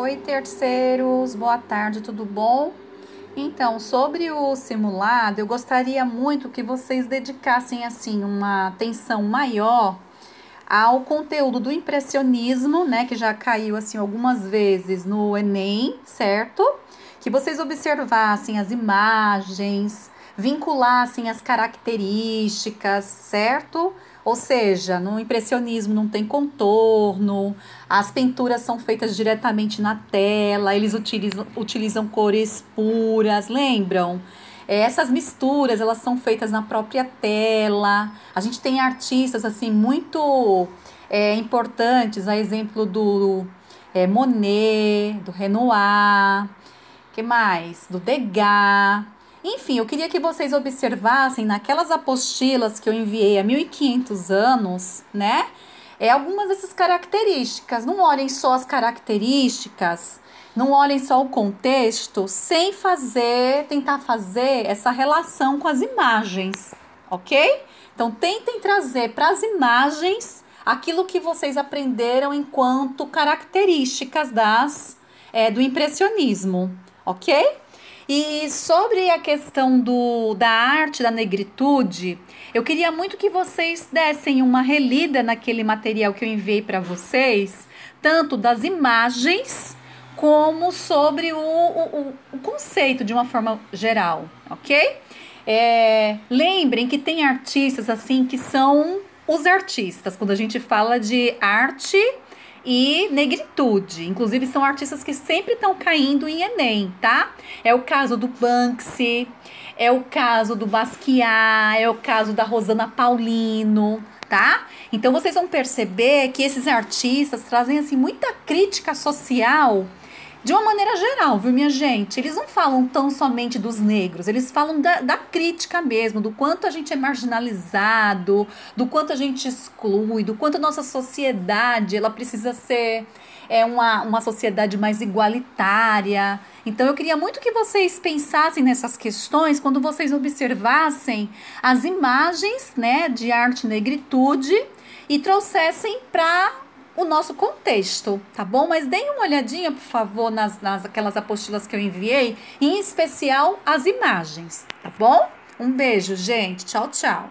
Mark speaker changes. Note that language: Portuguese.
Speaker 1: Oi, terceiros, boa tarde, tudo bom? Então, sobre o simulado, eu gostaria muito que vocês dedicassem assim uma atenção maior ao conteúdo do impressionismo, né, que já caiu assim algumas vezes no ENEM, certo? Que vocês observassem as imagens, vinculassem as características, certo? Ou seja, no impressionismo não tem contorno, as pinturas são feitas diretamente na tela, eles utilizam, utilizam cores puras, lembram? É, essas misturas, elas são feitas na própria tela. A gente tem artistas, assim, muito é, importantes, a exemplo do é, Monet, do Renoir, que mais? Do Degas. Enfim, eu queria que vocês observassem naquelas apostilas que eu enviei há 1500 anos, né? É algumas dessas características. Não olhem só as características, não olhem só o contexto, sem fazer, tentar fazer essa relação com as imagens, ok? Então, tentem trazer para as imagens aquilo que vocês aprenderam enquanto características das é, do impressionismo, ok? E sobre a questão do, da arte da negritude, eu queria muito que vocês dessem uma relida naquele material que eu enviei para vocês, tanto das imagens como sobre o, o, o conceito de uma forma geral, ok? É, lembrem que tem artistas assim que são os artistas, quando a gente fala de arte e negritude. Inclusive, são artistas que sempre estão caindo em Enem, tá? É o caso do Banksy, é o caso do Basquiat, é o caso da Rosana Paulino, tá? Então vocês vão perceber que esses artistas trazem assim muita crítica social de uma maneira geral, viu, minha gente? Eles não falam tão somente dos negros, eles falam da, da crítica mesmo, do quanto a gente é marginalizado, do quanto a gente exclui, do quanto a nossa sociedade ela precisa ser é uma, uma sociedade mais igualitária. Então eu queria muito que vocês pensassem nessas questões quando vocês observassem as imagens né, de arte negritude e trouxessem para o nosso contexto, tá bom? Mas deem uma olhadinha, por favor, nas, nas aquelas apostilas que eu enviei, em especial as imagens, tá bom? Um beijo, gente. Tchau, tchau.